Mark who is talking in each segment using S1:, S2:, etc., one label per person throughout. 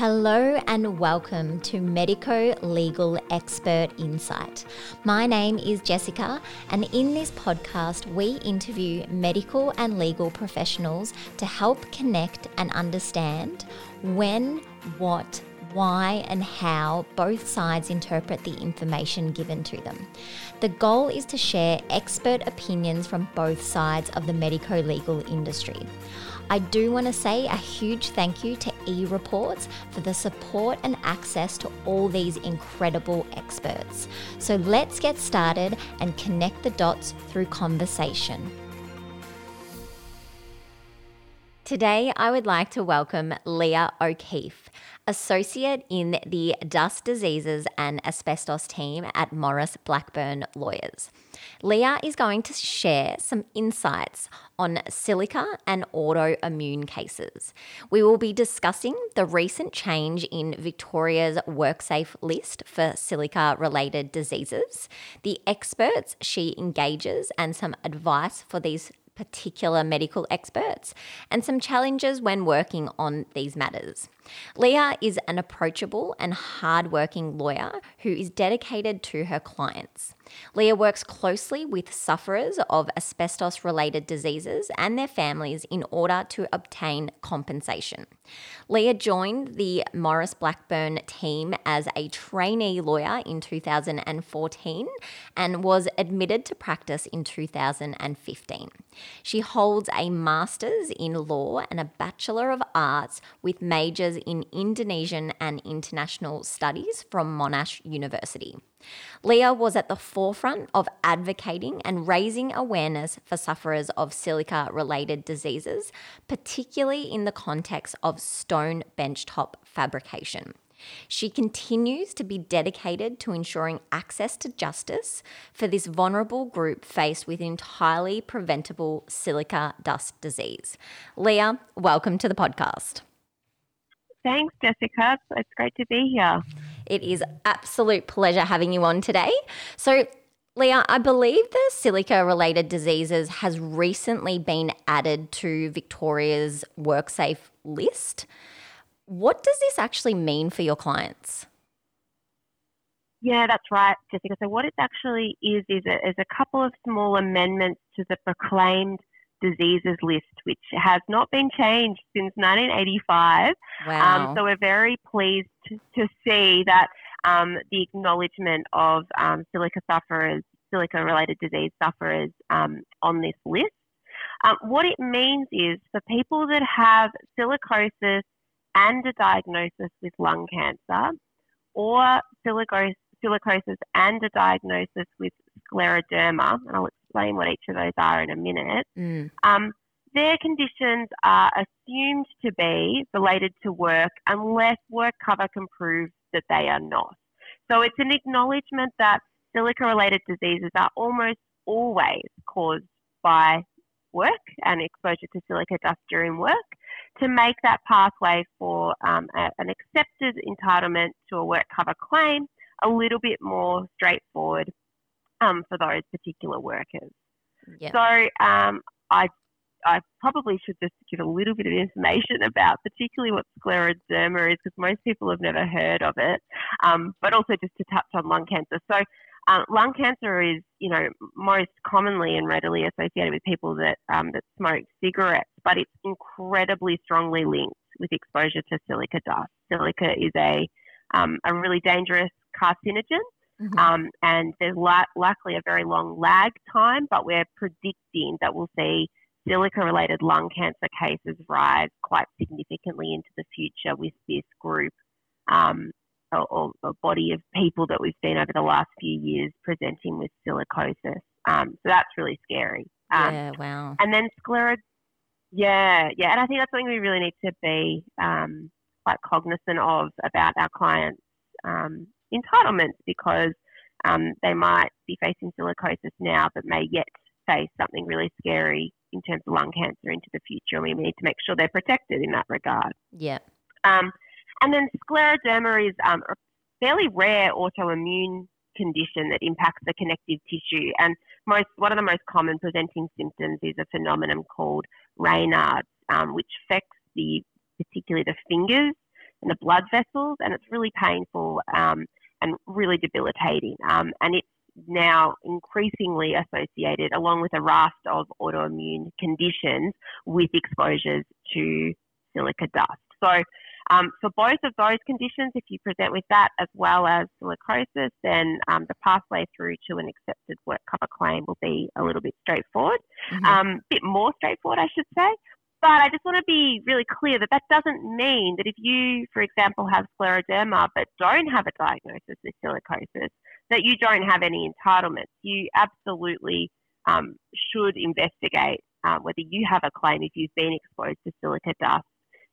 S1: Hello and welcome to Medico Legal Expert Insight. My name is Jessica, and in this podcast, we interview medical and legal professionals to help connect and understand when, what, why, and how both sides interpret the information given to them. The goal is to share expert opinions from both sides of the medico legal industry. I do want to say a huge thank you to eReports for the support and access to all these incredible experts. So let's get started and connect the dots through conversation. Today, I would like to welcome Leah O'Keefe, Associate in the Dust Diseases and Asbestos team at Maurice Blackburn Lawyers. Leah is going to share some insights on silica and autoimmune cases. We will be discussing the recent change in Victoria's WorkSafe list for silica related diseases, the experts she engages, and some advice for these particular medical experts, and some challenges when working on these matters. Leah is an approachable and hardworking lawyer who is dedicated to her clients. Leah works closely with sufferers of asbestos related diseases and their families in order to obtain compensation. Leah joined the Maurice Blackburn team as a trainee lawyer in 2014 and was admitted to practice in 2015. She holds a master's in law and a Bachelor of Arts with majors in Indonesian and International Studies from Monash University. Leah was at the forefront of advocating and raising awareness for sufferers of silica related diseases, particularly in the context of stone benchtop fabrication. She continues to be dedicated to ensuring access to justice for this vulnerable group faced with entirely preventable silica dust disease. Leah, welcome to the podcast.
S2: Thanks, Jessica. It's great to be here.
S1: It is absolute pleasure having you on today. So, Leah, I believe the silica related diseases has recently been added to Victoria's WorkSafe list. What does this actually mean for your clients?
S2: Yeah, that's right, Jessica. So what it actually is is a, is a couple of small amendments to the proclaimed diseases list, which has not been changed since 1985.
S1: Wow.
S2: Um, so we're very pleased to, to see that um, the acknowledgement of um, silica sufferers, silica related disease sufferers um, on this list. Um, what it means is for people that have silicosis and a diagnosis with lung cancer, or silicosis, silicosis and a diagnosis with scleroderma, and I'll explain what each of those are in a minute. Mm. Um, their conditions are assumed to be related to work unless work cover can prove that they are not. So it's an acknowledgement that silica related diseases are almost always caused by work and exposure to silica dust during work to make that pathway for um, a, an accepted entitlement to a work cover claim a little bit more straightforward um, for those particular workers. Yeah. So um, I I probably should just give a little bit of information about particularly what scleroderma is because most people have never heard of it, um, but also just to touch on lung cancer. So um, lung cancer is, you know, most commonly and readily associated with people that um, that smoke cigarettes, but it's incredibly strongly linked with exposure to silica dust. Silica is a um, a really dangerous carcinogen, Mm-hmm. Um, and there's li- likely a very long lag time, but we're predicting that we'll see silica related lung cancer cases rise quite significantly into the future with this group um, or, or, or, body of people that we've seen over the last few years presenting with silicosis. Um, so that's really scary.
S1: Um, yeah, wow.
S2: And then scleroderma. Yeah, yeah. And I think that's something we really need to be um, quite cognizant of about our clients' um, entitlements because um, they might be facing silicosis now, but may yet face something really scary in terms of lung cancer into the future. And we need to make sure they're protected in that regard.
S1: Yeah.
S2: Um, and then scleroderma is um, a fairly rare autoimmune condition that impacts the connective tissue. And most one of the most common presenting symptoms is a phenomenon called Raynaud's, um, which affects the particularly the fingers and the blood vessels, and it's really painful um, and really debilitating. Um, and it's now increasingly associated, along with a raft of autoimmune conditions, with exposures to silica dust. So um, for both of those conditions, if you present with that as well as silicosis, then um, the pathway through to an accepted work cover claim will be a little bit straightforward, mm-hmm. um, bit more straightforward, I should say. But I just want to be really clear that that doesn't mean that if you, for example, have scleroderma but don't have a diagnosis with silicosis, that you don't have any entitlements. You absolutely um, should investigate uh, whether you have a claim if you've been exposed to silica dust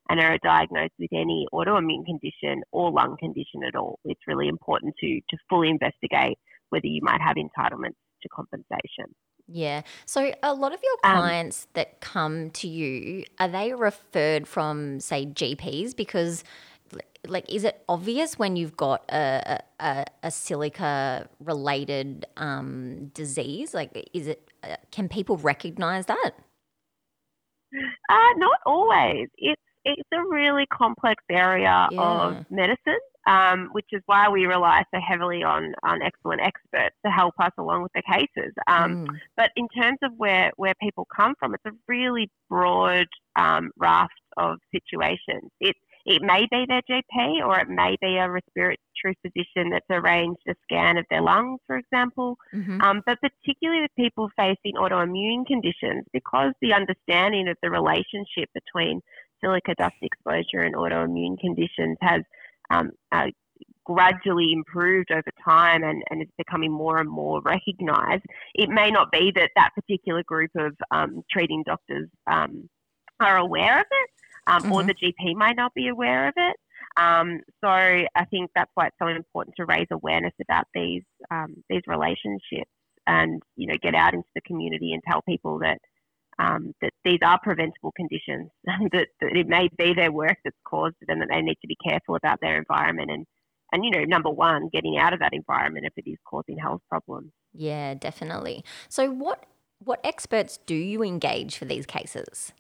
S2: and are diagnosed with any autoimmune condition or lung condition at all. It's really important to, to fully investigate whether you might have entitlements to compensation.
S1: Yeah. So a lot of your um, clients um, that come to you, are they referred from, say, GPs? Because, like, is it obvious when you've got a, a, a silica related um, disease? Like, is it, uh, can people recognize that?
S2: Uh, not always. It's it's a really complex area yeah. of medicine, um, which is why we rely so heavily on, on excellent experts to help us along with the cases. Um, mm. But in terms of where, where people come from, it's a really broad um, raft of situations. It, it may be their GP or it may be a respiratory physician that's arranged a scan of their lungs, for example. Mm-hmm. Um, but particularly with people facing autoimmune conditions, because the understanding of the relationship between silica dust exposure and autoimmune conditions has um, uh, gradually improved over time and, and is becoming more and more recognised, it may not be that that particular group of um, treating doctors um, are aware of it, mm-hmm. or the GP might not be aware of it. Um, so I think that's why it's so important to raise awareness about these um, these relationships and you know get out into the community and tell people that um, that these are preventable conditions, that, that, it may be their work that's caused them, and that they need to be careful about their environment and, and, you know, number one, getting out of that environment if it is causing health problems.
S1: Yeah, definitely. So what, what experts do you engage for these cases?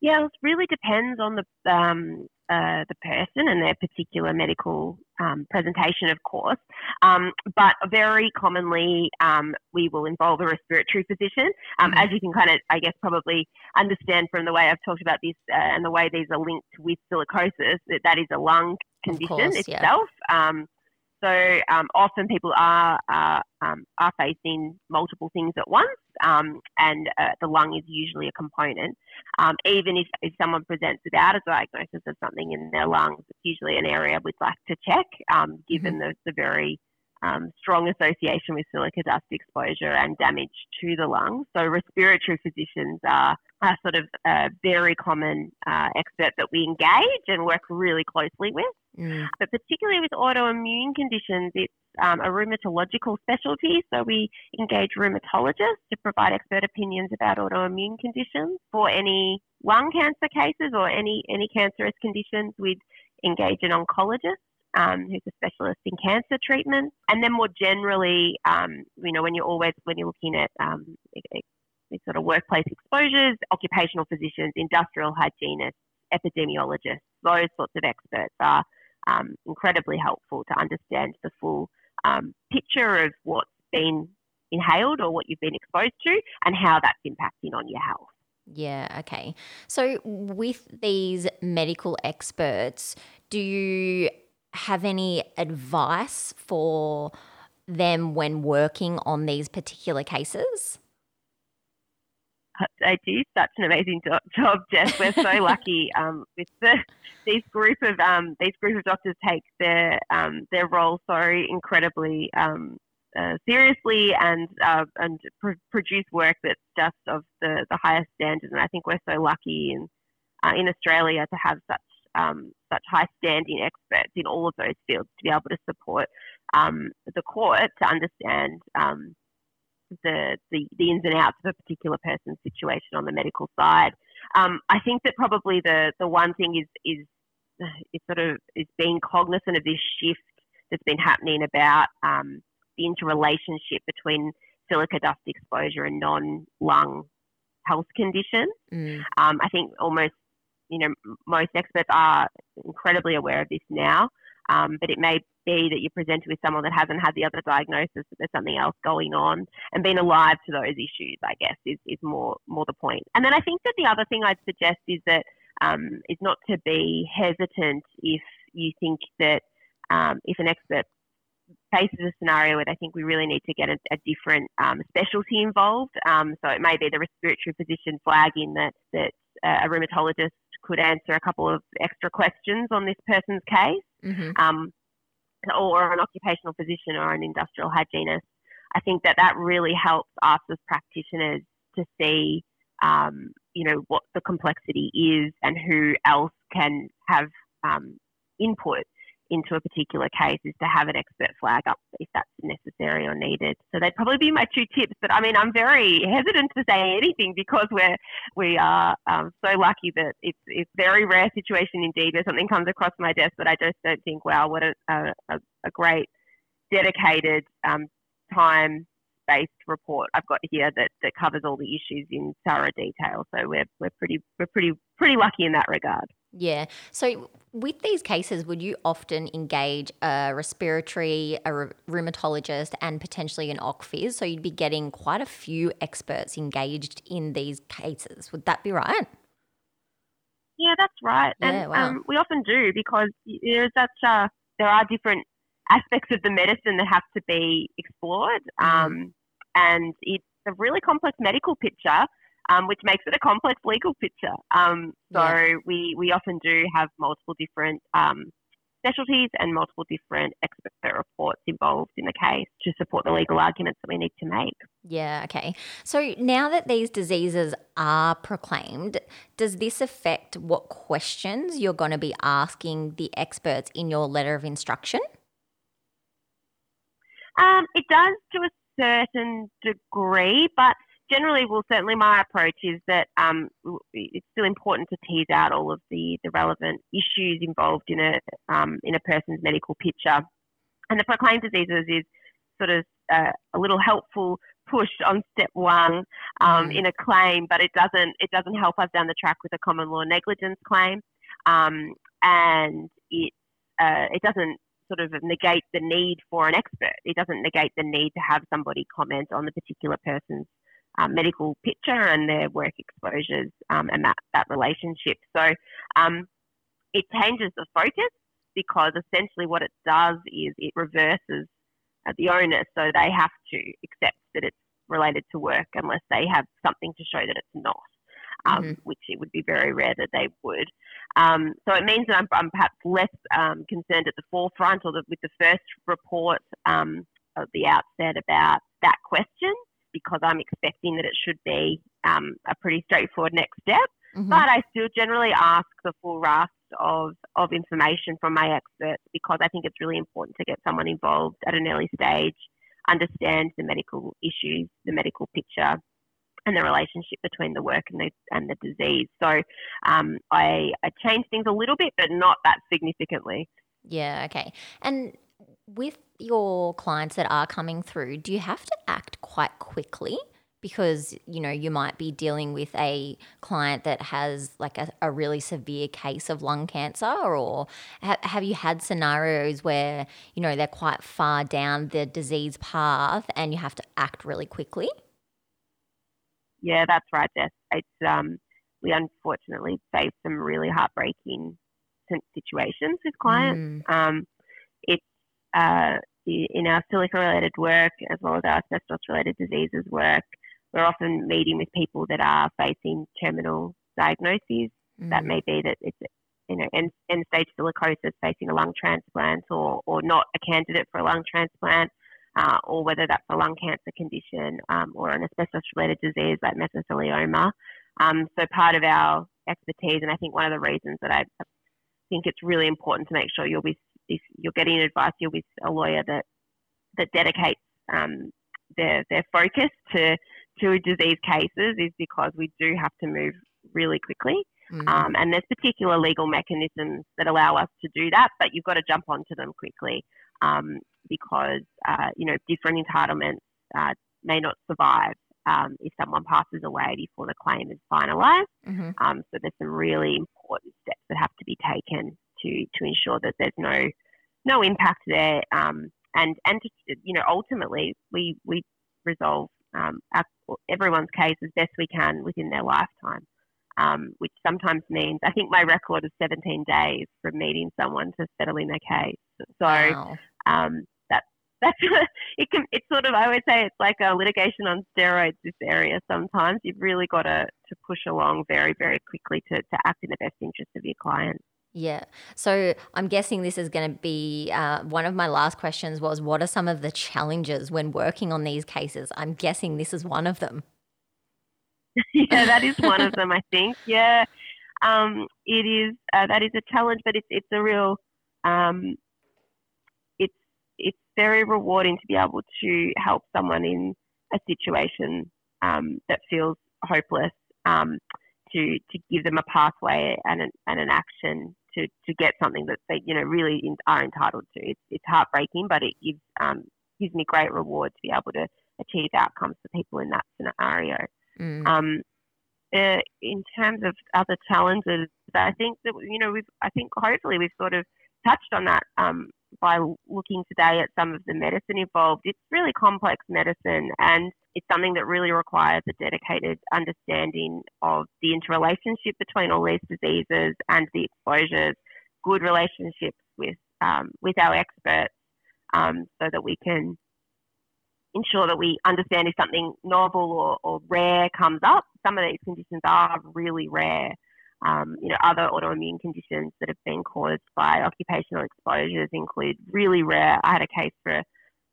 S2: Yeah, it really depends on the um, uh, the person and their particular medical um, presentation, of course. Um, but very commonly, um, we will involve a respiratory physician. Um, mm-hmm. As you can kind of, I guess, probably understand from the way I've talked about this uh, and the way these are linked with silicosis, that that is a lung condition course, itself. Yeah. So um, often people are are, um, are facing multiple things at once, um, and uh, the lung is usually a component. Um, even if, if someone presents without a diagnosis of something in their lungs, it's usually an area we'd like to check, um, given mm-hmm. the, the very um, strong association with silica dust exposure and damage to the lungs. So respiratory physicians are, are sort of a very common uh, expert that we engage and work really closely with. Mm. But particularly with autoimmune conditions, it's um, a rheumatological specialty. So we engage rheumatologists to provide expert opinions about autoimmune conditions. For any lung cancer cases or any, any cancerous conditions, we'd engage an oncologist um, who's a specialist in cancer treatment. And then more generally, um, you know, when you're always when you're looking at um, sort of workplace exposures, occupational physicians, industrial hygienists, epidemiologists, those sorts of experts are um, incredibly helpful to understand the full um, picture of what's been inhaled or what you've been exposed to and how that's impacting on your health.
S1: Yeah, okay. So, with these medical experts, do you have any advice for them when working on these particular cases?
S2: They do such an amazing job, Jess. We're so lucky um, with the, these group of um, these group of doctors take their um, their role so incredibly um, uh, seriously and uh, and pr- produce work that's just of the, the highest standards. And I think we're so lucky in uh, in Australia to have such um, such high standing experts in all of those fields to be able to support um, the court to understand um, the, the, the ins and outs of a particular person's situation on the medical side. Um, I think that probably the, the one thing is is is sort of is being cognizant of this shift that's been happening about um, the interrelationship between silica dust exposure and non lung health conditions. Mm. Um, I think almost you know, most experts are incredibly aware of this now. Um, but it may be that you're presented with someone that hasn't had the other diagnosis, that there's something else going on, and being alive to those issues, I guess, is, is more more the point. And then I think that the other thing I'd suggest is that um, is not to be hesitant if you think that um, if an expert faces a scenario where they think we really need to get a, a different um, specialty involved. Um, so it may be the respiratory physician flagging that that uh, a rheumatologist could answer a couple of extra questions on this person's case, mm-hmm. um, or an occupational physician or an industrial hygienist. I think that that really helps us as practitioners to see, um, you know, what the complexity is and who else can have um, input into a particular case is to have an expert flag up if that's necessary or needed. So they'd probably be my two tips. But I mean, I'm very hesitant to say anything because we're we are um, so lucky that it's it's very rare situation indeed where something comes across my desk that I just don't think, wow, what a a, a great dedicated um, time based report I've got here that, that covers all the issues in thorough detail. So we're we're pretty we're pretty pretty lucky in that regard.
S1: Yeah. So, with these cases, would you often engage a respiratory, a rheumatologist, and potentially an OCPHYS? So, you'd be getting quite a few experts engaged in these cases. Would that be right?
S2: Yeah, that's right. Yeah, and wow. um, we often do because there's such a, there are different aspects of the medicine that have to be explored. Mm. Um, and it's a really complex medical picture um, which makes it a complex legal picture. Um, so yeah. we, we often do have multiple different um, specialties and multiple different expert reports involved in the case to support the legal arguments that we need to make.
S1: Yeah, okay. So now that these diseases are proclaimed, does this affect what questions you're going to be asking the experts in your letter of instruction?
S2: Um, it does to a certain degree, but generally, well, certainly my approach is that um, it's still important to tease out all of the, the relevant issues involved in a um, in a person's medical picture. And the proclaimed diseases is sort of uh, a little helpful push on step one um, mm. in a claim, but it doesn't it doesn't help us down the track with a common law negligence claim, um, and it uh, it doesn't sort of negate the need for an expert. It doesn't negate the need to have somebody comment on the particular person's um, medical picture and their work exposures um, and that, that relationship. So um, it changes the focus because essentially what it does is it reverses the onus. So they have to accept that it's related to work unless they have something to show that it's not. Um, mm-hmm. which it would be very rare that they would. Um, so it means that I'm, I'm perhaps less um, concerned at the forefront or the, with the first report um, at the outset about that question because I'm expecting that it should be um, a pretty straightforward next step. Mm-hmm. But I still generally ask the full raft of, of information from my experts because I think it's really important to get someone involved at an early stage, understand the medical issues, the medical picture, and the relationship between the work and the, and the disease. So um, I, I change things a little bit, but not that significantly.
S1: Yeah, okay. And with your clients that are coming through, do you have to act quite quickly? Because, you know, you might be dealing with a client that has like a, a really severe case of lung cancer, or ha- have you had scenarios where, you know, they're quite far down the disease path and you have to act really quickly?
S2: Yeah, that's right, Jess. It's, um, we unfortunately face some really heartbreaking situations with clients. Mm. Um, uh, in our silica related work as well as our asbestos related diseases work, we're often meeting with people that are facing terminal diagnoses. Mm. That may be that it's you know end, end stage silicosis facing a lung transplant or, or not a candidate for a lung transplant. Uh, or whether that's a lung cancer condition um, or an asbestos related disease like mesothelioma. Um, so part of our expertise, and I think one of the reasons that I think it's really important to make sure you'll be if you're getting advice, you're with a lawyer that that dedicates um, their their focus to to disease cases is because we do have to move really quickly. Mm-hmm. Um, and there's particular legal mechanisms that allow us to do that, but you've got to jump onto them quickly um, because uh, you know different entitlements uh, may not survive um, if someone passes away before the claim is finalised.
S1: Mm-hmm.
S2: Um, so there's some really important steps that have to be taken to to ensure that there's no no impact there. Um, and and to, you know ultimately we we resolve um, our, everyone's case as best we can within their lifetime. Um, which sometimes means I think my record is 17 days from meeting someone to settling their case. So
S1: Wow.
S2: um, that that's it can it's sort of I would say it's like a litigation on steroids. This area sometimes you've really got to to push along very very quickly to to act in the best interest of your client.
S1: Yeah. So I'm guessing this is going to be uh, one of my last questions was what are some of the challenges when working on these cases? I'm guessing this is one of them.
S2: yeah, that is one of them. I think. Yeah, um, it is. Uh, that is a challenge, but it's it's a real. Um, it's it's very rewarding to be able to help someone in a situation um, that feels hopeless. Um, to to give them a pathway and an, and an action to, to get something that they you know really in, are entitled to. It's it's heartbreaking, but it gives um, gives me great reward to be able to achieve outcomes for people in that scenario.
S1: Mm.
S2: Um, uh, in terms of other challenges, I think that you know we've I think hopefully we've sort of touched on that um, by looking today at some of the medicine involved. It's really complex medicine, and it's something that really requires a dedicated understanding of the interrelationship between all these diseases and the exposures. Good relationships with um, with our experts, um, so that we can ensure that we understand if something novel or, or rare comes up. Some of these conditions are really rare. Um, you know, other autoimmune conditions that have been caused by occupational exposures include really rare. I had a case for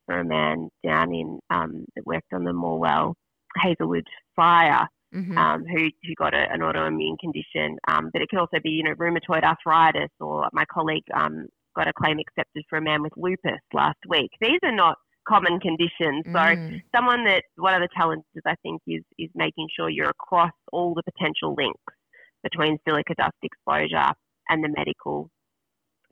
S2: for a man down in um, that worked on the Morwell Hazelwood fire,
S1: Mhm.
S2: um, who who got a, an autoimmune condition. Um, but it could also be you know rheumatoid arthritis, or my colleague um, got a claim accepted for a man with lupus last week. These are not common conditions. So
S1: Mm.
S2: someone that one of the challenges I think is is making sure you're across all the potential links between silica dust exposure and the medical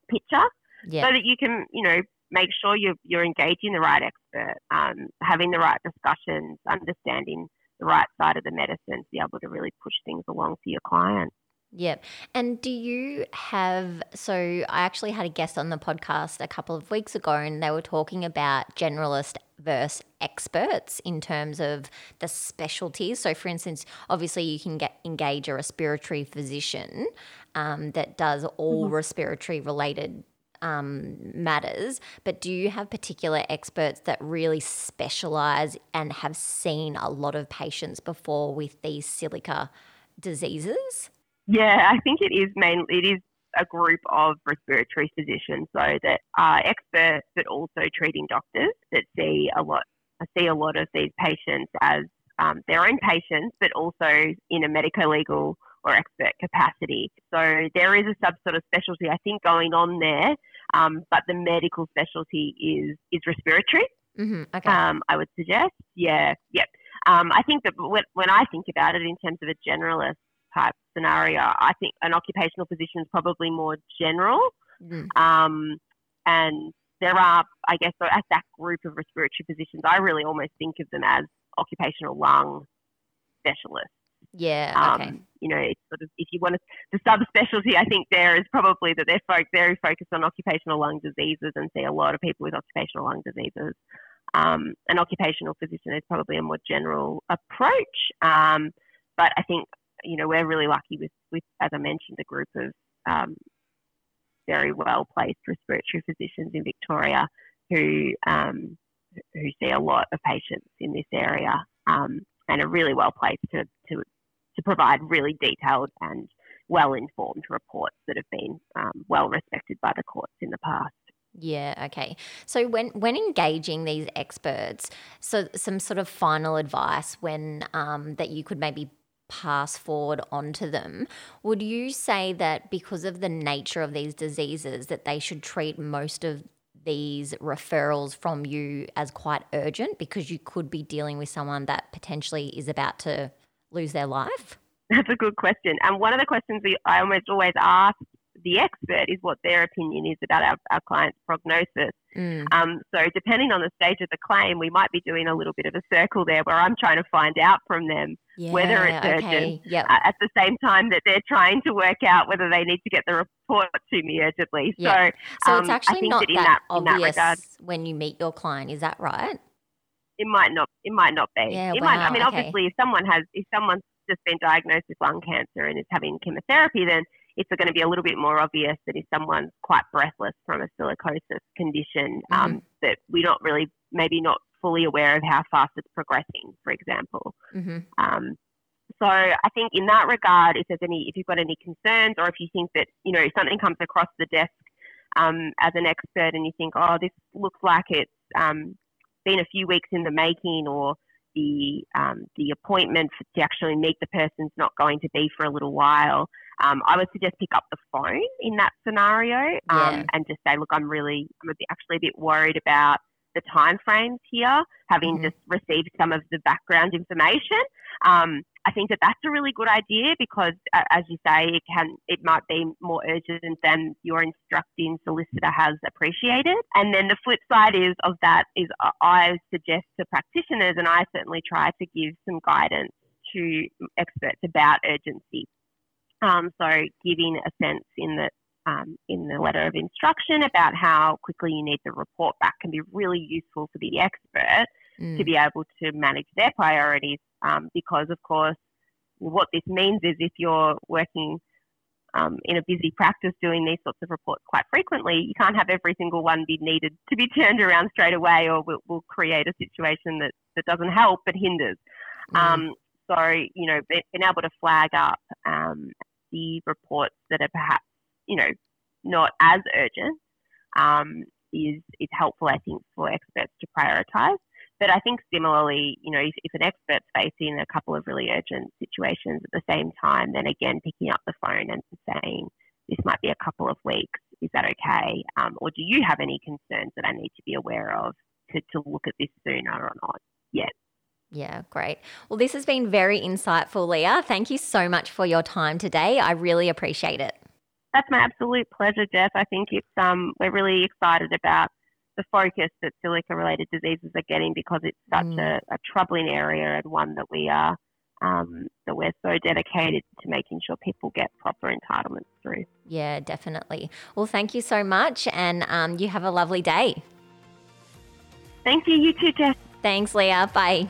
S2: picture,
S1: Yeah.
S2: so that you can you know make sure you're you're engaging the right expert, um, having the right discussions, understanding the right side of the medicine to be able to really push things along for your client.
S1: Yep. And do you have? So, I actually had a guest on the podcast a couple of weeks ago, and they were talking about generalist versus experts in terms of the specialties. So, for instance, obviously, you can get engage a respiratory physician um, that does all respiratory related um, matters, but do you have particular experts that really specialize and have seen a lot of patients before with these silica diseases?
S2: Yeah, I think it is mainly It is a group of respiratory physicians, so that are experts, but also treating doctors that see a lot see a lot of these patients as um, their own patients, but also in a medico-legal or expert capacity. So there is a sub sort of specialty I think going on there, um, but the medical specialty is is respiratory.
S1: hmm Okay.
S2: Um, I would suggest, yeah, yep. Um, I think that when, when I think about it in terms of a generalist type scenario, I think an occupational physician is probably more general.
S1: Mm.
S2: Um, and there are, I guess, so as that group of respiratory physicians, I really almost think of them as occupational lung specialists.
S1: Yeah.
S2: Um, You know, it's sort of if you want to, the subspecialty I think there is probably that they're very focused on occupational lung diseases and see a lot of people with occupational lung diseases. Um, an occupational physician is probably a more general approach, um, but I think you know we're really lucky with, with as I mentioned, a group of um, very well placed respiratory physicians in Victoria who um, who see a lot of patients in this area um, and are really well placed to, to provide really detailed and well informed reports that have been um, well respected by the courts in the past.
S1: Yeah, okay. So when when engaging these experts, so some sort of final advice when um, that you could maybe pass forward onto them, would you say that because of the nature of these diseases that they should treat most of these referrals from you as quite urgent because you could be dealing with someone that potentially is about to lose their life?
S2: That's a good question. And one of the questions we, I almost always ask the expert is what their opinion is about our, our client's prognosis.
S1: Mm.
S2: Um, so depending on the stage of the claim, we might be doing a little bit of a circle there where I'm trying to find out from them
S1: Yeah,
S2: whether it's
S1: okay.
S2: urgent.
S1: Yep.
S2: uh, at the same time that they're trying to work out whether they need to get the report to me urgently.
S1: Yeah.
S2: So
S1: So
S2: um,
S1: it's actually not
S2: that in
S1: that,
S2: in that
S1: obvious when you meet your client. Is that right?
S2: It might not it might not be.
S1: Yeah,
S2: it might I mean
S1: okay.
S2: obviously if someone has if someone's just been diagnosed with lung cancer and is having chemotherapy then it's going to be a little bit more obvious that if someone's quite breathless from a silicosis condition
S1: Mm-hmm.
S2: um, that we're not really maybe not fully aware of how fast it's progressing, for example.
S1: hmm
S2: Um, so I think in that regard, if there's any, if you've got any concerns, or if you think that you know something comes across the desk um, as an expert, and you think, oh, this looks like it's um, been a few weeks in the making, or the um, the appointment to actually meet the person's not going to be for a little while, um, I would suggest pick up the phone in that scenario um,
S1: Yeah.
S2: and just say, look, I'm really, I'm a bit, actually a bit worried about the time frames here, having
S1: Mhm.
S2: just received some of the background information. Um, I think that that's a really good idea because, uh, as you say, it can it might be more urgent than your instructing solicitor has appreciated. And then the flip side is of that is I- suggest to practitioners, and I certainly try to give some guidance to experts about urgency. Um, so giving a sense in the um, in the letter of instruction about how quickly you need the report back can be really useful for the expert
S1: Mm.
S2: to be able to manage their priorities um, because, of course, what this means is if you're working um, in a busy practice doing these sorts of reports quite frequently, you can't have every single one be needed to be turned around straight away or will, will create a situation that, that doesn't help but hinders.
S1: Mm.
S2: Um, so, you know, being able to flag up um, the reports that are perhaps, you know, not as urgent um, is, is helpful, I think, for experts to prioritise. But I think similarly, you know, if, if an expert's facing a couple of really urgent situations at the same time, then again, picking up the phone and saying, this might be a couple of weeks, is that okay? Um, or do you have any concerns that I need to be aware of to, to look at this sooner or not?
S1: Yeah, Yeah, great. Well, this has been very insightful, Leah. Thank you so much for your time today. I really appreciate it.
S2: That's my absolute pleasure, Jess. I think it's um, we're really excited about the focus that silica-related diseases are getting because it's such
S1: Mm.
S2: a, a troubling area and one that we are um, that we're so dedicated to making sure people get proper entitlements through.
S1: Yeah, definitely. Well, thank you so much, and um, you have a lovely day.
S2: Thank you. You too, Jess.
S1: Thanks, Leah. Bye.